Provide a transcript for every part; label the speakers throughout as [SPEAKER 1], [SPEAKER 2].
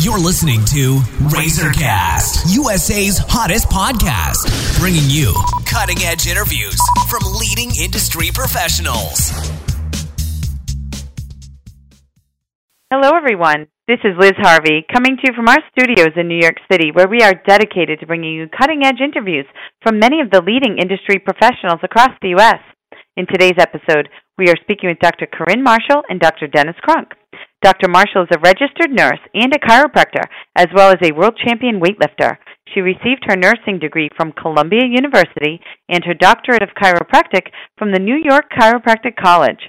[SPEAKER 1] You're listening to Razorcast, USA's hottest podcast, bringing you cutting edge interviews from leading industry professionals.
[SPEAKER 2] Hello, everyone. This is Liz Harvey coming to you from our studios in New York City, where we are dedicated to bringing you cutting edge interviews from many of the leading industry professionals across the U.S. In today's episode, we are speaking with Dr. Corinne Marshall and Dr. Dennis Kronk. Dr. Marshall is a registered nurse and a chiropractor, as well as a world champion weightlifter. She received her nursing degree from Columbia University and her doctorate of chiropractic from the New York Chiropractic College.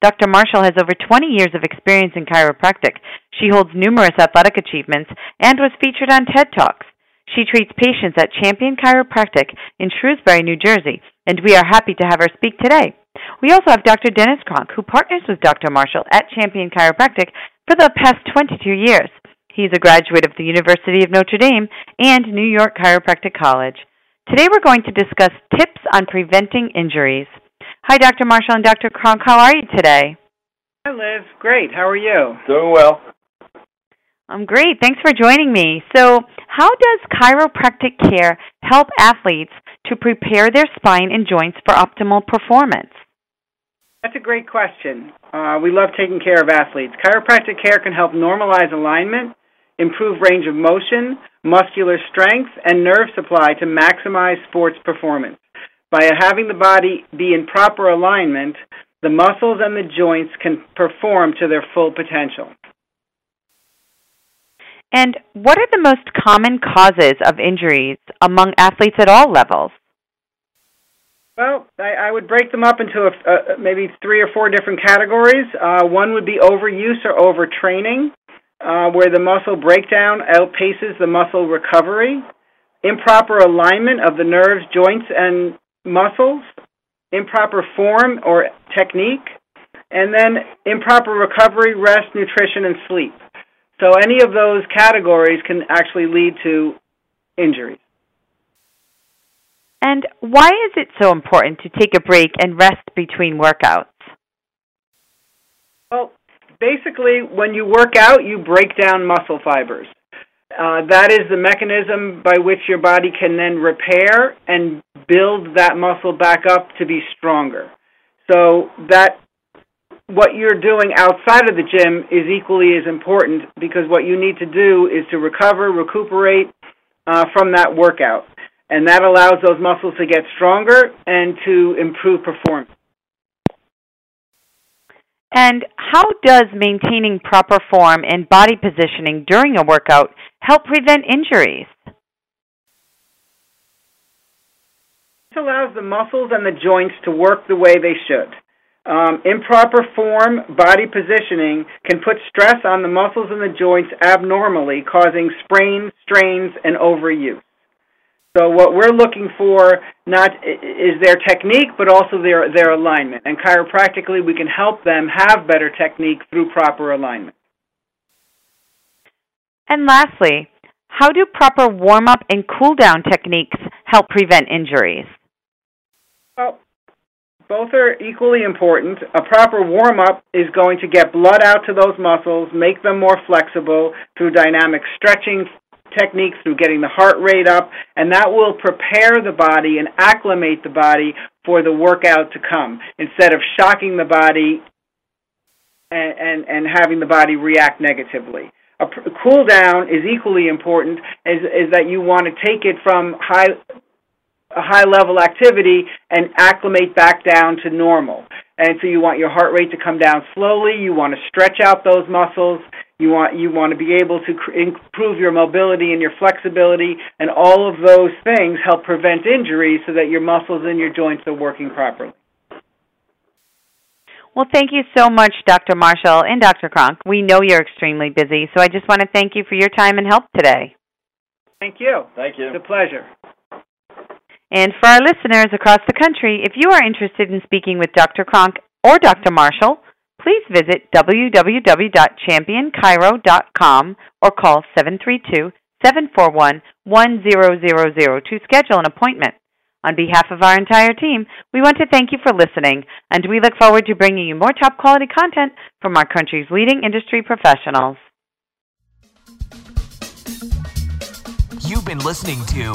[SPEAKER 2] Dr. Marshall has over 20 years of experience in chiropractic. She holds numerous athletic achievements and was featured on TED Talks. She treats patients at Champion Chiropractic in Shrewsbury, New Jersey, and we are happy to have her speak today. We also have Dr. Dennis Kronk, who partners with Dr. Marshall at Champion Chiropractic for the past 22 years. He's a graduate of the University of Notre Dame and New York Chiropractic College. Today we're going to discuss tips on preventing injuries. Hi, Dr. Marshall and Dr. Kronk. How are you today?
[SPEAKER 3] Hi, Liz. Great. How are you?
[SPEAKER 4] Doing well.
[SPEAKER 2] I'm great. Thanks for joining me. So, how does chiropractic care help athletes to prepare their spine and joints for optimal performance?
[SPEAKER 3] That's a great question. Uh, we love taking care of athletes. Chiropractic care can help normalize alignment, improve range of motion, muscular strength, and nerve supply to maximize sports performance. By having the body be in proper alignment, the muscles and the joints can perform to their full potential.
[SPEAKER 2] And what are the most common causes of injuries among athletes at all levels?
[SPEAKER 3] Well, I, I would break them up into a, maybe three or four different categories. Uh, one would be overuse or overtraining, uh, where the muscle breakdown outpaces the muscle recovery. Improper alignment of the nerves, joints, and muscles. Improper form or technique. And then improper recovery, rest, nutrition, and sleep. So any of those categories can actually lead to injuries.
[SPEAKER 2] And why is it so important to take a break and rest between workouts?
[SPEAKER 3] Well, basically, when you work out, you break down muscle fibers. Uh, that is the mechanism by which your body can then repair and build that muscle back up to be stronger. So that what you're doing outside of the gym is equally as important because what you need to do is to recover, recuperate uh, from that workout. And that allows those muscles to get stronger and to improve performance.
[SPEAKER 2] And how does maintaining proper form and body positioning during a workout help prevent injuries?
[SPEAKER 3] This allows the muscles and the joints to work the way they should. Um, improper form, body positioning can put stress on the muscles and the joints abnormally, causing sprains, strains, and overuse. So what we're looking for not is their technique, but also their their alignment. And chiropractically, we can help them have better technique through proper alignment.
[SPEAKER 2] And lastly, how do proper warm up and cool down techniques help prevent injuries?
[SPEAKER 3] Well, both are equally important. A proper warm up is going to get blood out to those muscles, make them more flexible through dynamic stretching techniques, through getting the heart rate up, and that will prepare the body and acclimate the body for the workout to come instead of shocking the body and, and, and having the body react negatively. A, cool down is equally important, is, is that you want to take it from high a high level activity and acclimate back down to normal. And so you want your heart rate to come down slowly. You want to stretch out those muscles. You want you want to be able to cr- improve your mobility and your flexibility, and all of those things help prevent injuries so that your muscles and your joints are working properly.
[SPEAKER 2] Well, thank you so much, Dr. Marshall and Dr. Kronk. We know you're extremely busy, so I just want to thank you for your time and help today.
[SPEAKER 3] Thank you.
[SPEAKER 4] Thank you.
[SPEAKER 3] It's a pleasure.
[SPEAKER 2] And for our listeners across the country, if you are interested in speaking with Dr. Kronk or Dr. Marshall, please visit www.championchiro.com or call 732 741 1000 to schedule an appointment. On behalf of our entire team, we want to thank you for listening, and we look forward to bringing you more top quality content from our country's leading industry professionals.
[SPEAKER 1] You've been listening to